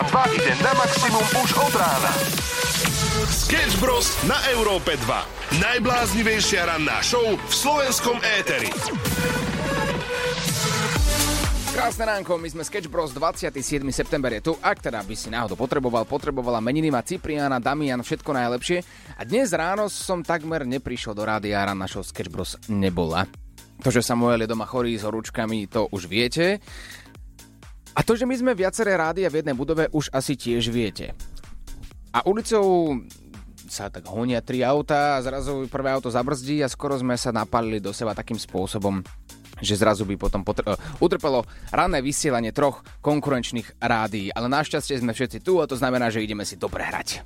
Európa 2 ide na maximum už od rána. Sketch Bros. na Európe 2. Najbláznivejšia ranná show v slovenskom éteri. Krásne ránko, my sme Sketch Bros. 27. september je tu. Ak teda by si náhodou potreboval, potrebovala meniny ma Cipriana, Damian, všetko najlepšie. A dnes ráno som takmer neprišiel do rádia a show Sketch Bros. nebola. To, že Samuel je doma chorý s horúčkami, to už viete. A to, že my sme viaceré rádia v jednej budove, už asi tiež viete. A ulicou sa tak honia tri auta a zrazu prvé auto zabrzdí a skoro sme sa napalili do seba takým spôsobom, že zrazu by potom potr- uh, utrpelo ranné vysielanie troch konkurenčných rádií. Ale našťastie sme všetci tu a to znamená, že ideme si dobre hrať.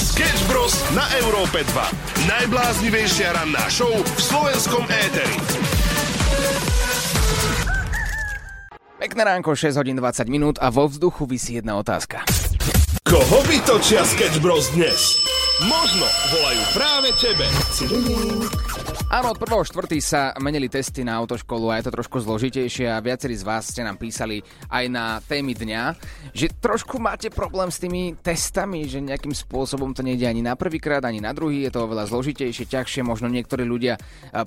Sketch Bros. na Európe 2. Najbláznivejšia ranná show v slovenskom éteri. Pekné ránko, 6 hodín 20 minút a vo vzduchu vysí jedna otázka. Koho vytočia Sketch Bros dnes? Možno volajú práve tebe. Áno, od 1.4. sa menili testy na autoškolu a je to trošku zložitejšie a viacerí z vás ste nám písali aj na témy dňa, že trošku máte problém s tými testami, že nejakým spôsobom to nejde ani na prvýkrát, ani na druhý, je to oveľa zložitejšie, ťažšie, možno niektorí ľudia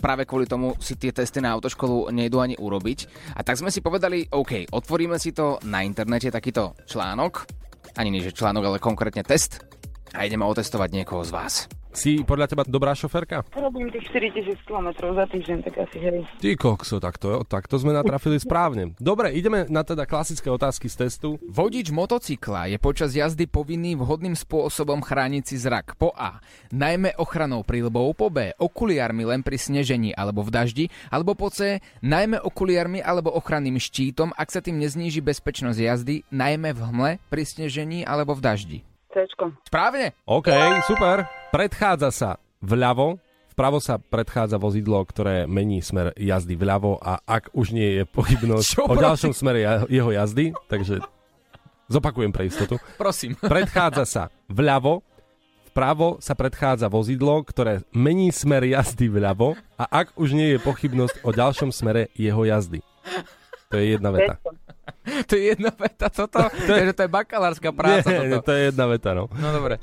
práve kvôli tomu si tie testy na autoškolu nejdu ani urobiť. A tak sme si povedali, OK, otvoríme si to na internete, takýto článok, ani nie že článok, ale konkrétne test a ideme otestovať niekoho z vás. Si podľa teba dobrá šoferka? Robím tých 4000 km za týždeň, tak asi hej. Ty kokso, tak to, tak to sme natrafili správne. Dobre, ideme na teda klasické otázky z testu. Vodič motocykla je počas jazdy povinný vhodným spôsobom chrániť si zrak. Po A. Najmä ochranou prílbou. Po B. Okuliarmi len pri snežení alebo v daždi. Alebo po C. Najmä okuliarmi alebo ochranným štítom, ak sa tým nezníži bezpečnosť jazdy, najmä v hmle, pri snežení alebo v daždi. Cčko. Správne? OK, super. Predchádza sa vľavo, vpravo sa predchádza vozidlo, ktoré mení smer jazdy vľavo a ak už nie je pochybnosť Čo, o ďalšom smere jeho jazdy, takže zopakujem pre istotu. Prosím. Predchádza sa vľavo, vpravo sa predchádza vozidlo, ktoré mení smer jazdy vľavo a ak už nie je pochybnosť o ďalšom smere jeho jazdy. To je jedna veta. To je jedna veta, toto. to, je, že to je bakalárska práca. Nie, toto. to je jedna veta, no. No dobre.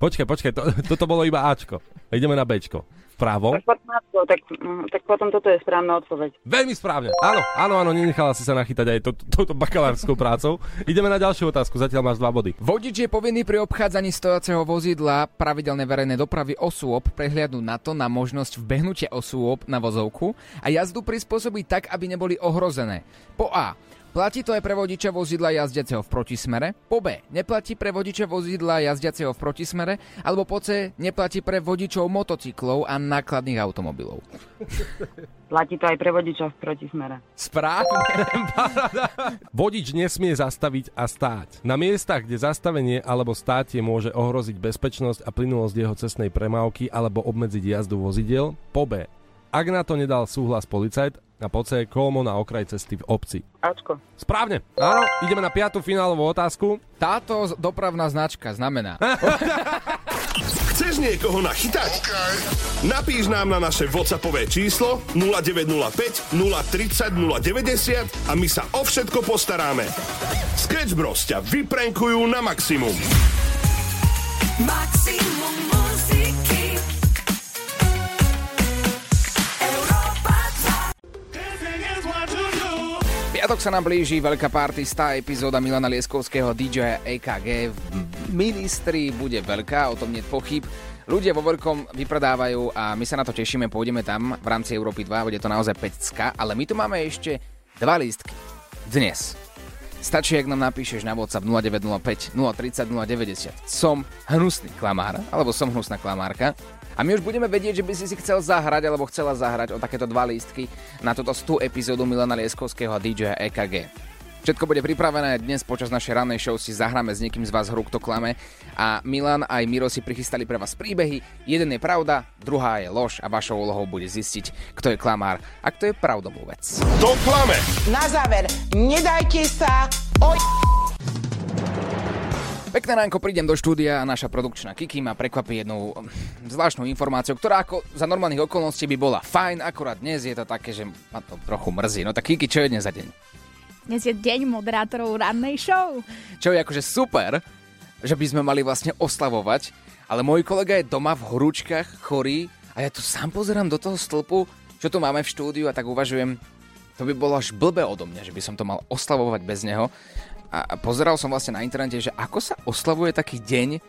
Počkaj, počkaj, to, toto bolo iba Ačko. Ideme na Bčko. Vpravo. Tak mm, tak potom toto je správna odpoveď. Veľmi správne. Áno, áno, áno, nenechala si sa nachytať aj to, touto bakalárskou prácou. Ideme na ďalšiu otázku, zatiaľ máš dva body. Vodič je povinný pri obchádzaní stojaceho vozidla pravidelnej verejnej dopravy osôb prehliadnúť na to na možnosť vbehnutia osôb na vozovku a jazdu prispôsobiť tak, aby neboli ohrozené. Po A. Platí to aj pre vodiča vozidla jazdiaceho v protismere. Po B. Neplatí pre vodiča vozidla jazdiaceho v protismere. Alebo po C. Neplatí pre vodičov motocyklov a nákladných automobilov. Platí to aj pre vodiča v protismere. Správne. Vodič nesmie zastaviť a stáť. Na miestach, kde zastavenie alebo státie môže ohroziť bezpečnosť a plynulosť jeho cestnej premávky alebo obmedziť jazdu vozidiel. Po B. Ak na to nedal súhlas policajt, a po C. kolmo na okraj cesty v obci. Ačko. Správne. Áno, ideme na piatú finálovú otázku. Táto dopravná značka znamená... Chceš niekoho nachytať? Napíš nám na naše WhatsAppové číslo 0905 030 090 a my sa o všetko postaráme. Sketch Bros ťa vyprenkujú na maximum. Maximum Piatok sa nám blíži, veľká party, stá epizóda Milana Lieskovského DJ EKG. Ministri bude veľká, o tom nie pochyb. Ľudia vo veľkom vypredávajú a my sa na to tešíme, pôjdeme tam v rámci Európy 2, bude to naozaj pecka, ale my tu máme ešte dva lístky. Dnes. Stačí, ak nám napíšeš na WhatsApp 0905 030 090. Som hnusný klamár, alebo som hnusná klamárka. A my už budeme vedieť, že by si si chcel zahrať, alebo chcela zahrať o takéto dva lístky na túto 100 epizódu Milana Lieskovského a DJ EKG. Všetko bude pripravené, dnes počas našej rannej show si zahráme s niekým z vás hru, kto klame a Milan aj Miro si prichystali pre vás príbehy. Jeden je pravda, druhá je lož a vašou úlohou bude zistiť, kto je klamár a kto je pravdomluvec. To klame! Na záver, nedajte sa oj... Pekné ránko, prídem do štúdia a naša produkčná Kiki ma prekvapí jednou mm, zvláštnou informáciou, ktorá ako za normálnych okolností by bola fajn, akurát dnes je to také, že ma to trochu mrzí. No tak Kiki, čo je dnes za deň? Dnes je deň moderátorov rannej show. Čo je akože super, že by sme mali vlastne oslavovať, ale môj kolega je doma v horúčkach, chorý a ja tu sám pozerám do toho stĺpu, čo tu máme v štúdiu a tak uvažujem, to by bolo až blbé odo mňa, že by som to mal oslavovať bez neho. A pozeral som vlastne na internete, že ako sa oslavuje taký deň,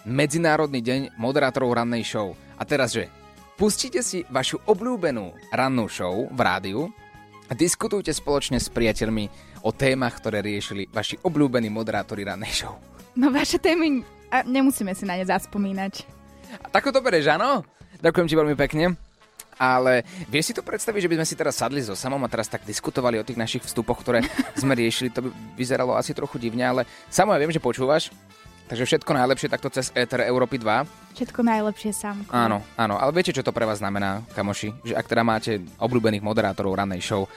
Medzinárodný deň moderátorov rannej show. A teraz, že pustite si vašu obľúbenú rannú show v rádiu a diskutujte spoločne s priateľmi o témach, ktoré riešili vaši obľúbení moderátori rannej show. No vaše témy, a nemusíme si na ne zaspomínať. A tako to bereš, áno? Ďakujem ti veľmi pekne. Ale vieš si to predstaviť, že by sme si teraz sadli so samom a teraz tak diskutovali o tých našich vstupoch, ktoré sme riešili, to by vyzeralo asi trochu divne, ale samo ja viem, že počúvaš, takže všetko najlepšie takto cez Ether Európy 2. Všetko najlepšie, Samko. Áno, áno, ale viete, čo to pre vás znamená, kamoši? Že ak teda máte obľúbených moderátorov rannej show,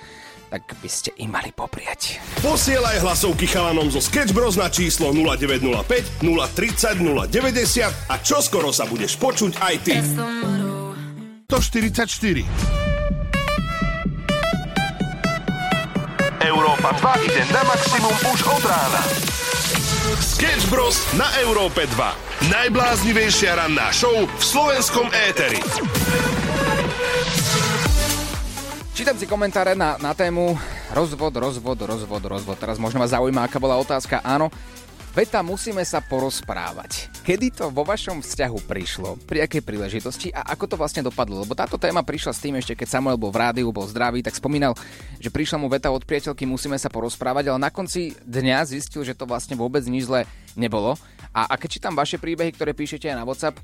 tak by ste im mali popriať. Posielaj hlasovky chalanom zo Sketch Bros na číslo 0905 030 090 a čoskoro sa budeš počuť aj ty. 144 Európa 2 ide na maximum už od rána. Sketch Bros na Európe 2. Najbláznivejšia ranná show v slovenskom éteri. Čítam si komentáre na, na tému rozvod, rozvod, rozvod, rozvod. Teraz možno vás zaujíma, aká bola otázka. Áno, Veta, musíme sa porozprávať. Kedy to vo vašom vzťahu prišlo? Pri akej príležitosti a ako to vlastne dopadlo? Lebo táto téma prišla s tým ešte, keď Samuel bol v rádiu, bol zdravý, tak spomínal, že prišla mu veta od priateľky, musíme sa porozprávať, ale na konci dňa zistil, že to vlastne vôbec nič zle nebolo. A, a keď čítam vaše príbehy, ktoré píšete aj na WhatsApp,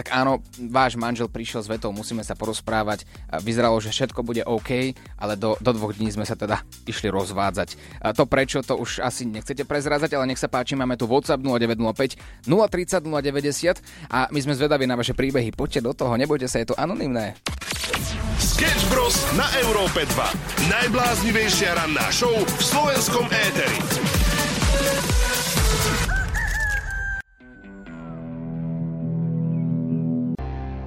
tak áno, váš manžel prišiel s vetou, musíme sa porozprávať. Vyzeralo, že všetko bude OK, ale do, do dvoch dní sme sa teda išli rozvádzať. A to prečo, to už asi nechcete prezrázať, ale nech sa páči, máme tu WhatsApp 0905 030 090 a my sme zvedaví na vaše príbehy. Poďte do toho, nebojte sa, je to anonymné. Sketch Bros na Európe 2. Najbláznivejšia ranná show v slovenskom éteri.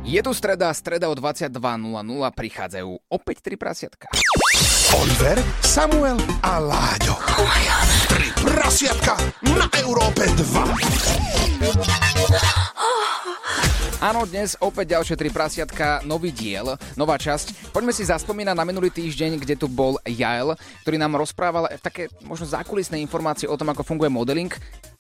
Je tu streda, streda o 22.00, prichádzajú opäť tri prasiatka. Oliver, Samuel a Láďo. Tri prasiatka na Európe 2. Áno, dnes opäť ďalšie tri prasiatka, nový diel, nová časť. Poďme si zaspomínať na minulý týždeň, kde tu bol Jael, ktorý nám rozprával také možno zákulisné informácie o tom, ako funguje modeling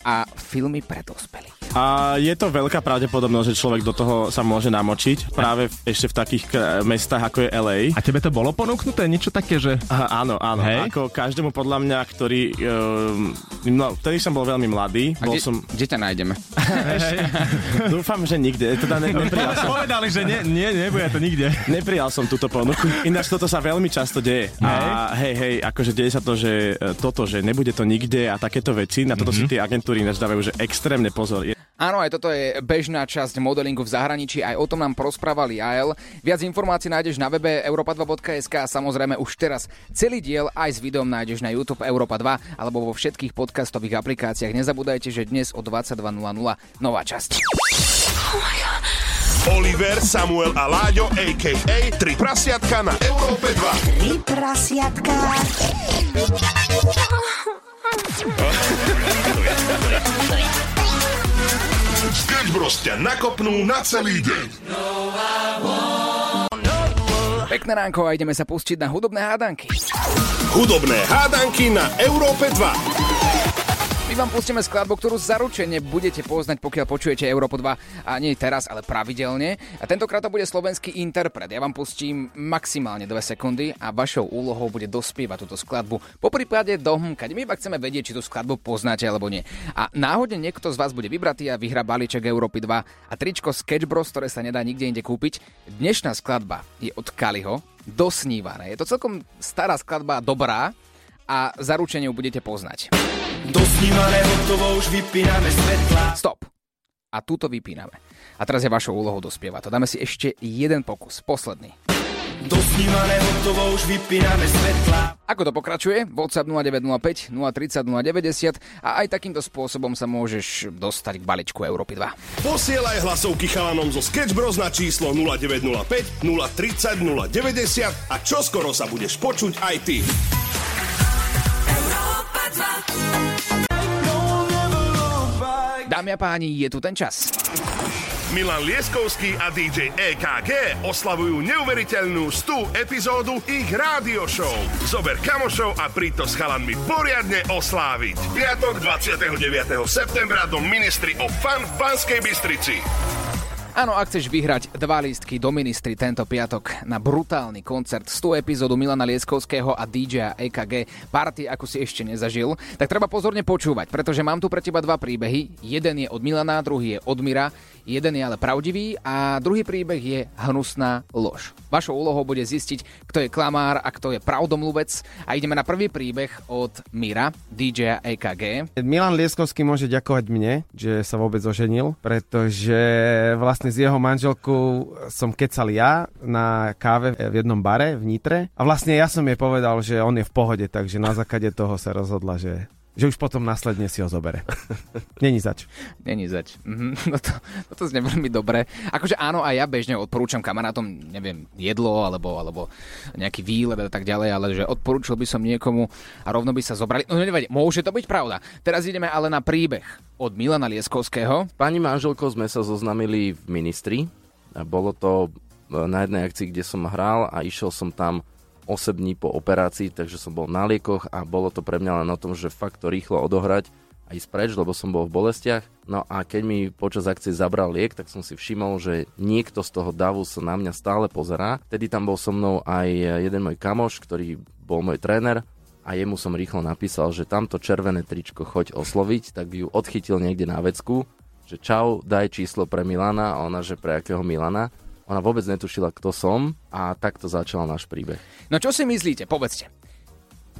a filmy pre dospelých. A je to veľká pravdepodobnosť, že človek do toho sa môže namočiť, práve v, ešte v takých k- mestách ako je LA. A tebe to bolo ponúknuté? Niečo také, že... Aha, áno, áno. Hej. Ako každému podľa mňa, ktorý... Um, no, vtedy som bol veľmi mladý. A Bol kde, som... kde ťa nájdeme? Dúfam, že nikde. Teda ne, neprijal, som, Povedali, že nie, nie, nebude to nikde. neprijal som túto ponuku. Ináč toto sa veľmi často deje. A hej, hej, akože deje sa to, že e, toto, že nebude to nikde a takéto veci. Na toto si tie agentúry ináč dávajú, že extrémne pozor. Je- Áno, aj toto je bežná časť modelingu v zahraničí, aj o tom nám porozprával Jael. Viac informácií nájdeš na webe europa2.sk a samozrejme už teraz celý diel aj s videom nájdeš na YouTube Europa 2 alebo vo všetkých podcastových aplikáciách. Nezabúdajte, že dnes o 22.00 nová časť. Oliver, Samuel a Láďo, a.k.a. Tri prasiatka na Európe 2. Tri prasiatka. Nakopnú na celý deň. Pekné ránko a ideme sa pustiť na hudobné hádanky. Hudobné hádanky na Európe 2. My vám pustíme skladbu, ktorú zaručene budete poznať, pokiaľ počujete Európo 2 a nie teraz, ale pravidelne. A tentokrát to bude slovenský interpret. Ja vám pustím maximálne 2 sekundy a vašou úlohou bude dospievať túto skladbu. Po prípade dohmkať. My iba chceme vedieť, či tú skladbu poznáte alebo nie. A náhodne niekto z vás bude vybratý a vyhrá balíček Európy 2 a tričko Sketch Bros, ktoré sa nedá nikde inde kúpiť. Dnešná skladba je od Kaliho, dosnívané. Je to celkom stará skladba, dobrá a zaručene ju budete poznať. Dosnívané hotovo, už vypíname svetla. Stop. A túto vypíname. A teraz je vašou úlohou dospievať to. Dáme si ešte jeden pokus, posledný. Dosnívané hotovo, už vypíname svetla. Ako to pokračuje? WhatsApp 0905 030 090 a aj takýmto spôsobom sa môžeš dostať k balíčku Európy 2. Posielaj hlasovky chalanom zo Sketch Bros na číslo 0905 030 090 a čoskoro sa budeš počuť aj ty. Dámy a páni, je tu ten čas. Milan Lieskovský a DJ EKG oslavujú neuveriteľnú 100 epizódu ich rádio show. Zober kamošov a príď to s chalanmi poriadne osláviť. Piatok 29. septembra do Ministry of Fun v Banskej Bystrici. Áno, ak chceš vyhrať dva lístky do ministry tento piatok na brutálny koncert 100 epizódu Milana Lieskovského a DJ EKG party, ako si ešte nezažil, tak treba pozorne počúvať, pretože mám tu pre teba dva príbehy. Jeden je od Milana, druhý je od Mira, jeden je ale pravdivý a druhý príbeh je hnusná lož. Vašou úlohou bude zistiť, kto je klamár a kto je pravdomluvec a ideme na prvý príbeh od Mira, DJ EKG. Milan Lieskovský môže ďakovať mne, že sa vôbec oženil, pretože vlastne s jeho manželkou som kecal ja na káve v jednom bare v Nitre a vlastne ja som jej povedal, že on je v pohode, takže na základe toho sa rozhodla, že že už potom následne si ho zobere. Není zač. Není zač. Mhm, No to, toto znie veľmi dobre. Akože áno, aj ja bežne odporúčam kamarátom, neviem, jedlo alebo, alebo nejaký výlet a tak ďalej, ale že odporúčil by som niekomu a rovno by sa zobrali. No nevadí, môže to byť pravda. Teraz ideme ale na príbeh od Milana Lieskovského. Pani manželkou sme sa zoznamili v ministri. Bolo to e, na jednej akcii, kde som hral a išiel som tam 8 dní po operácii, takže som bol na liekoch a bolo to pre mňa len o tom, že fakt to rýchlo odohrať a ísť preč, lebo som bol v bolestiach. No a keď mi počas akcie zabral liek, tak som si všimol, že niekto z toho davu sa na mňa stále pozerá. Vtedy tam bol so mnou aj jeden môj kamoš, ktorý bol môj tréner a jemu som rýchlo napísal, že tamto červené tričko choď osloviť, tak ju odchytil niekde na vecku, že čau, daj číslo pre Milana a ona, že pre akého Milana. Ona vôbec netušila, kto som a takto začal náš príbeh. No čo si myslíte? Povedzte.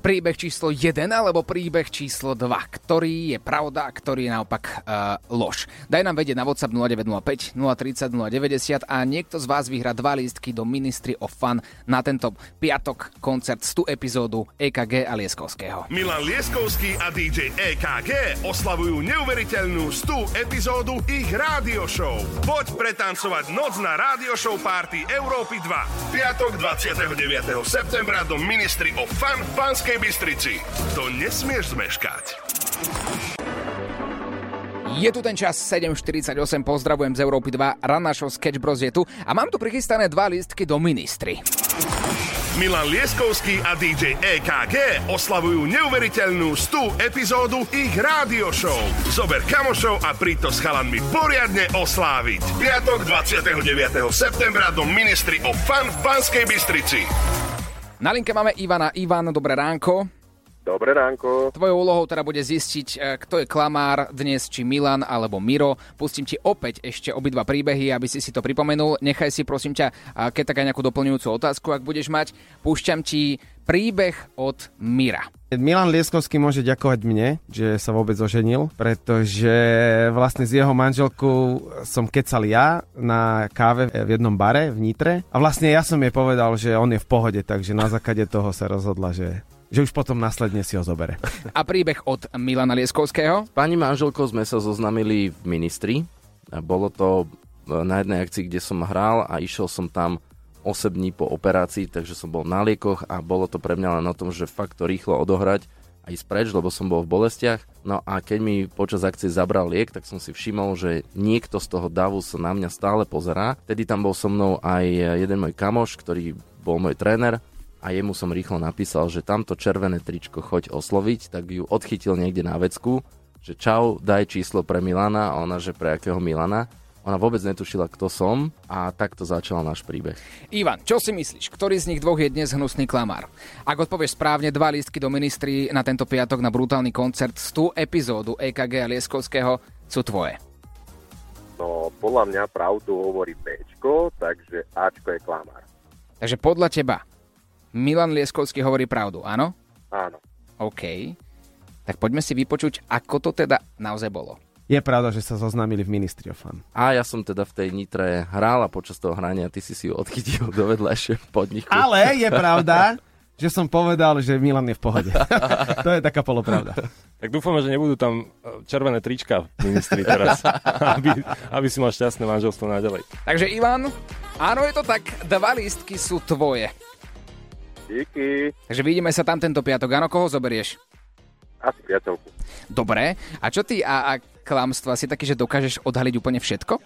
Príbeh číslo 1 alebo príbeh číslo 2? Ktorý je pravda a ktorý je naopak uh, lož? Daj nám vedieť na WhatsApp 0905 030 090 a niekto z vás vyhrá dva lístky do Ministry of Fun na tento piatok koncert 100 epizódu EKG a Lieskovského. Milan Lieskovský a DJ EKG oslavujú neuveriteľnú 100 epizódu ich rádio show. Poď pretancovať noc na rádio show party Európy 2. Piatok 29. septembra do Ministry of Fun v Banskej Bystrici. To nesmieš zmeškať. Je tu ten čas 7.48, pozdravujem z Európy 2, Ranašov Sketch Bros je tu a mám tu prichystané dva lístky do Ministry. Milan Lieskovský a DJ EKG oslavujú neuveriteľnú 100 epizódu ich rádio show. Zober kamošov a príď to s chalanmi poriadne osláviť. Piatok 29. septembra do Ministry of Fun v Banskej Bystrici. Na linke máme Ivana. Ivan, dobré ránko. Dobré ránko. Tvojou úlohou teda bude zistiť, e, kto je klamár dnes, či Milan alebo Miro. Pustím ti opäť ešte obidva príbehy, aby si si to pripomenul. Nechaj si prosím ťa, keď tak aj nejakú doplňujúcu otázku, ak budeš mať. Púšťam ti príbeh od Mira. Milan Lieskovský môže ďakovať mne, že sa vôbec oženil, pretože vlastne s jeho manželkou som kecal ja na káve v jednom bare v Nitre a vlastne ja som jej povedal, že on je v pohode, takže na základe toho sa rozhodla, že že už potom následne si ho zobere. A príbeh od Milana Lieskovského? Pani manželkou sme sa zoznamili v ministri. A Bolo to na jednej akcii, kde som hral a išiel som tam 8 dní po operácii, takže som bol na liekoch a bolo to pre mňa len o tom, že fakt to rýchlo odohrať a ísť preč, lebo som bol v bolestiach. No a keď mi počas akcie zabral liek, tak som si všimol, že niekto z toho davu sa na mňa stále pozerá. Vtedy tam bol so mnou aj jeden môj kamoš, ktorý bol môj tréner a jemu som rýchlo napísal, že tamto červené tričko choď osloviť, tak ju odchytil niekde na vecku, že čau, daj číslo pre Milana a ona, že pre akého Milana. Ona vôbec netušila, kto som a takto začal náš príbeh. Ivan, čo si myslíš? Ktorý z nich dvoch je dnes hnusný klamár? Ak odpovieš správne, dva lístky do ministry na tento piatok na brutálny koncert 100 epizódu EKG a Lieskovského sú tvoje. No, podľa mňa pravdu hovorí Bčko, takže Ačko je klamár. Takže podľa teba Milan Lieskovský hovorí pravdu, áno? Áno. OK. Tak poďme si vypočuť, ako to teda naozaj bolo. Je pravda, že sa zoznámili v Ministry of Fun. A ja som teda v tej Nitre hral a počas toho hrania ty si si ju odchytil do vedľajšieho podniku. Ale je pravda, že som povedal, že Milan je v pohode. to je taká polopravda. Tak dúfame, že nebudú tam e, červené trička ministri teraz, aby, aby si mal šťastné manželstvo naďalej. Takže Ivan, áno je to tak, dva lístky sú tvoje. Díky. Takže vidíme sa tam tento piatok. Áno, koho zoberieš? Asi priateľku. Dobre, a čo ty a, a klamstva si taký, že dokážeš odhaliť úplne všetko?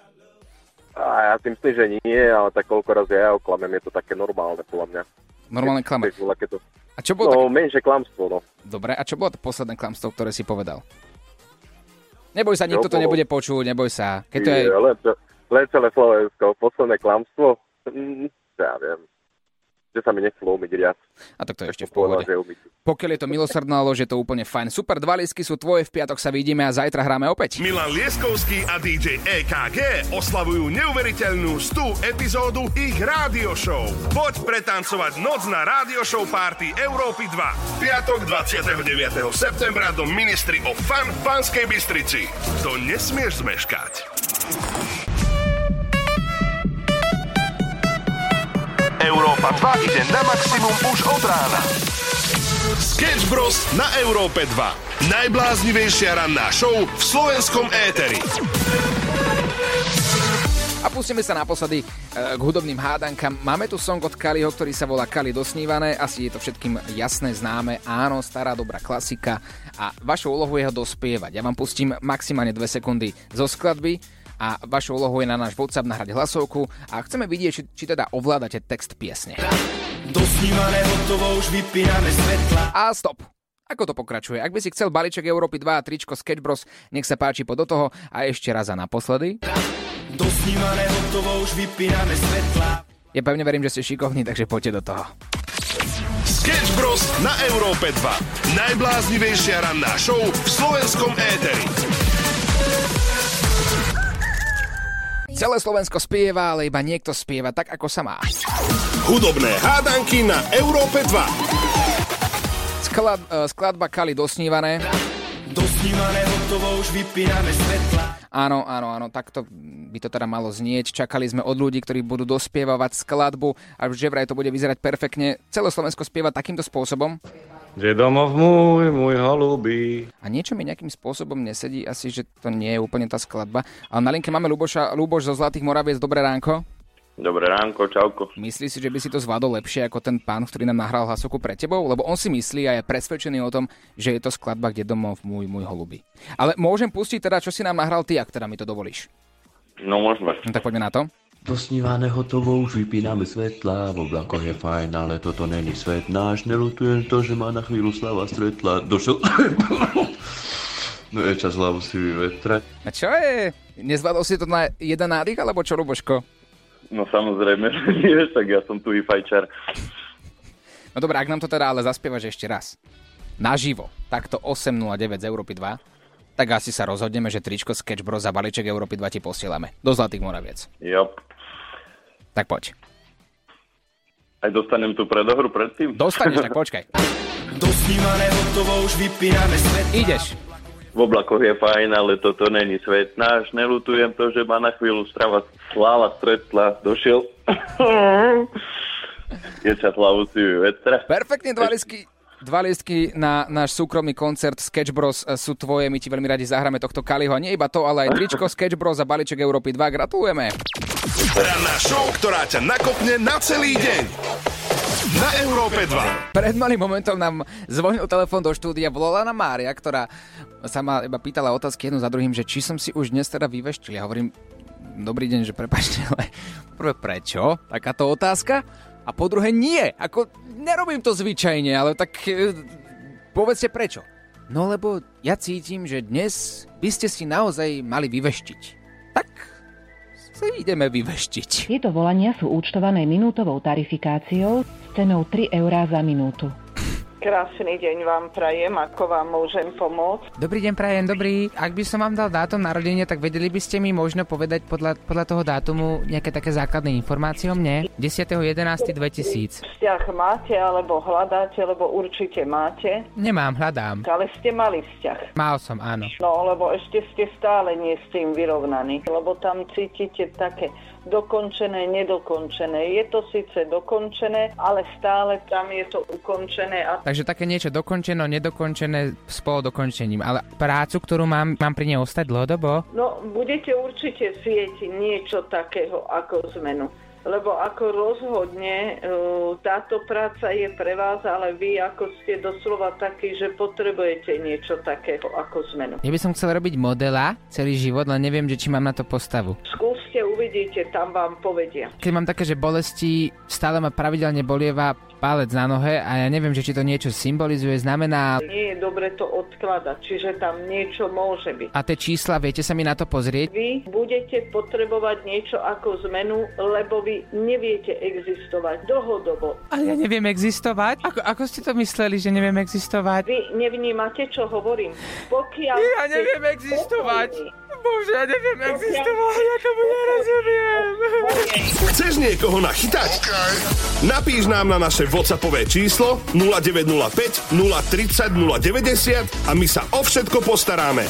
A ja si myslím, že nie, ale tak koľko razy ja oklamem, je to také normálne podľa mňa. Normálne to... A čo bolo No, také... menšie klamstvo, no. Dobre, a čo bolo to posledné klamstvo, ktoré si povedal? Neboj sa, nikto to nebude počuť, neboj sa. Keď to je... Je, len, len celé Slovensko, posledné klamstvo, mm, ja viem, že sa mi nechcelo umyť riad. A tak to je ešte v pohode. Pokiaľ je to milosrdná lož, je to úplne fajn. Super, dva lísky sú tvoje, v piatok sa vidíme a zajtra hráme opäť. Milan Lieskovský a DJ EKG oslavujú neuveriteľnú 100 epizódu ich rádio show. Poď pretancovať noc na rádio show party Európy 2. Piatok 29. septembra do Ministry of Fun v Banskej Bystrici. To nesmieš zmeškať. Európa 2 ide na maximum už od rána. Sketch Bros. na Európe 2. Najbláznivejšia ranná show v slovenskom éteri. A pustíme sa naposledy e, k hudobným hádankám. Máme tu song od Kaliho, ktorý sa volá Kali dosnívané. Asi je to všetkým jasné, známe. Áno, stará dobrá klasika. A vašou úlohou je ho dospievať. Ja vám pustím maximálne 2 sekundy zo skladby a vašou úlohou je na náš WhatsApp nahrať hlasovku a chceme vidieť, či, či teda ovládate text piesne. Dosnívané hotovo, už vypíname svetla. A stop. Ako to pokračuje? Ak by si chcel balíček Európy 2 a tričko Sketch Bros, nech sa páči po do toho a ešte raz a naposledy. Dosnívané hotovo, už vypíname svetla. Ja pevne verím, že ste šikovní, takže poďte do toho. Sketch Bros. na Európe 2. Najbláznivejšia ranná show v slovenskom éteri. Celé Slovensko spieva, ale iba niekto spieva tak, ako sa má. Hudobné hádanky na Európe 2. Sklad, eh, skladba Kali dosnívané. Dosnívané hotovo, už vypíname svetla. Áno, áno, áno, takto by to teda malo znieť. Čakali sme od ľudí, ktorí budú dospievavať skladbu a že vraj to bude vyzerať perfektne. Celé Slovensko spieva takýmto spôsobom. Že domov môj, môj holubý. A niečo mi nejakým spôsobom nesedí, asi, že to nie je úplne tá skladba. Ale na linke máme Luboša, Luboš zo Zlatých Moraviec. Dobré ránko. Dobré ránko, čauko. Myslíš si, že by si to zvládol lepšie ako ten pán, ktorý nám nahral hlasovku pre tebou? Lebo on si myslí a je presvedčený o tom, že je to skladba Kde domov môj, môj holubý. Ale môžem pustiť teda, čo si nám nahral ty, ak teda mi to dovolíš. No môžeme. No tak poďme na to. Dosnívané hotovo, už vypíname svetla, v oblakoch je fajn, ale toto není svet náš, nelutujem to, že ma na chvíľu slava stretla, došel... no je čas hlavu si vyvetrať. A čo je? Nezvládol si to na jeden nádych, alebo čo, Luboško? No samozrejme, že nie, tak ja som tu i fajčar. No dobré, ak nám to teda ale zaspievaš ešte raz. Naživo, takto 8.09 z Európy 2, tak asi sa rozhodneme, že tričko Sketch Bros za balíček Európy 2 ti posielame. Do Zlatých Moraviec. Jop. Tak poď. Aj dostanem tú predohru predtým? Dostaneš, tak počkaj. Dosnívané hotovo, už vypíname svetla. Ideš. V oblakoch je fajn, ale toto není svet náš. Nelutujem to, že ma na chvíľu strava sláva stretla. Došiel. je čas hlavu si vyvetrať. Perfektne, dva listky, dva listky na náš súkromný koncert Sketch Bros sú tvoje. My ti veľmi radi zahráme tohto Kaliho. A nie iba to, ale aj tričko Sketch Bros a balíček Európy 2. Gratulujeme. Ranná show, ktorá ťa nakopne na celý deň. Na Európe 2. Pred malým momentom nám zvonil telefón do štúdia, volala na Mária, ktorá sa ma iba pýtala otázky jednu za druhým, že či som si už dnes teda vyveštil. Ja hovorím, dobrý deň, že prepačte, ale prvé prečo? Takáto otázka? A po druhé nie, ako nerobím to zvyčajne, ale tak e, povedzte prečo. No lebo ja cítim, že dnes by ste si naozaj mali vyveštiť. Tak sa ideme vyveštiť. Tieto volania sú účtované minútovou tarifikáciou s cenou 3 eurá za minútu. Krásny deň vám prajem, ako vám môžem pomôcť. Dobrý deň, prajem, dobrý. Ak by som vám dal dátum narodenia, tak vedeli by ste mi možno povedať podľa, podľa toho dátumu nejaké také základné informácie o mne? 10.11.2000. Vzťah máte alebo hľadáte, lebo určite máte. Nemám, hľadám. Ale ste mali vzťah. Mal som, áno. No, lebo ešte ste stále nie s tým vyrovnaní, lebo tam cítite také dokončené, nedokončené. Je to síce dokončené, ale stále tam je to ukončené a Takže také niečo dokončeno, nedokončené s polodokončením. Ale prácu, ktorú mám, mám pri nej ostať dlhodobo? No, budete určite cítiť niečo takého ako zmenu. Lebo ako rozhodne e, táto práca je pre vás, ale vy ako ste doslova takí, že potrebujete niečo takého ako zmenu. Ja by som chcel robiť modela celý život, len neviem, že či mám na to postavu. Skúste, uvidíte, tam vám povedia. Keď mám také, že bolesti, stále ma pravidelne bolieva palec na nohe a ja neviem, že či to niečo symbolizuje, znamená... Nie je dobre to odkladať, čiže tam niečo môže byť. A tie čísla, viete sa mi na to pozrieť? Vy budete potrebovať niečo ako zmenu, lebo vy neviete existovať dlhodobo. Ale ja neviem existovať? Ako, ako ste to mysleli, že neviem existovať? Vy nevnímate, čo hovorím. Pokiaľ Ja neviem existovať. spokojní, Bože, ja neviem existovať, ja tomu nerozumiem. Chceš niekoho nachytať? Napíš nám na naše WhatsAppové číslo 0905 030 090 a my sa o všetko postaráme.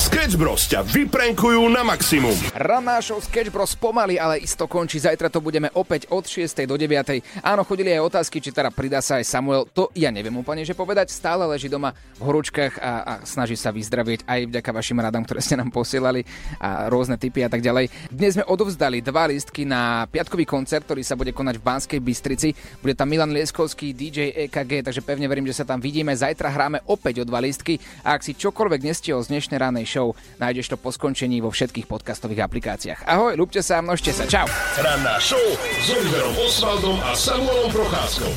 Sketch Bros ťa vyprenkujú na maximum. Ranná show Sketch Bros pomaly, ale isto končí. Zajtra to budeme opäť od 6. do 9. Áno, chodili aj otázky, či teda pridá sa aj Samuel. To ja neviem úplne, že povedať. Stále leží doma v horúčkach a, a snaží sa vyzdravieť aj vďaka vašim radám, ktoré ste nám posielali a rôzne typy a tak ďalej. Dnes sme odovzdali dva listky na piatkový koncert, ktorý sa bude konať v Banskej Bystrici. Bude tam Milan Lieskovský, DJ EKG, takže pevne verím, že sa tam vidíme. Zajtra hráme opäť o dva listky a ak si čokoľvek nestihol z dnešnej ránej show, nájdeš to po skončení vo všetkých podcastových aplikáciách. Ahoj, ľúbte sa a množte sa. Čau. Ranná show s Oliverom Osvaldom a Samuelom Procházkou.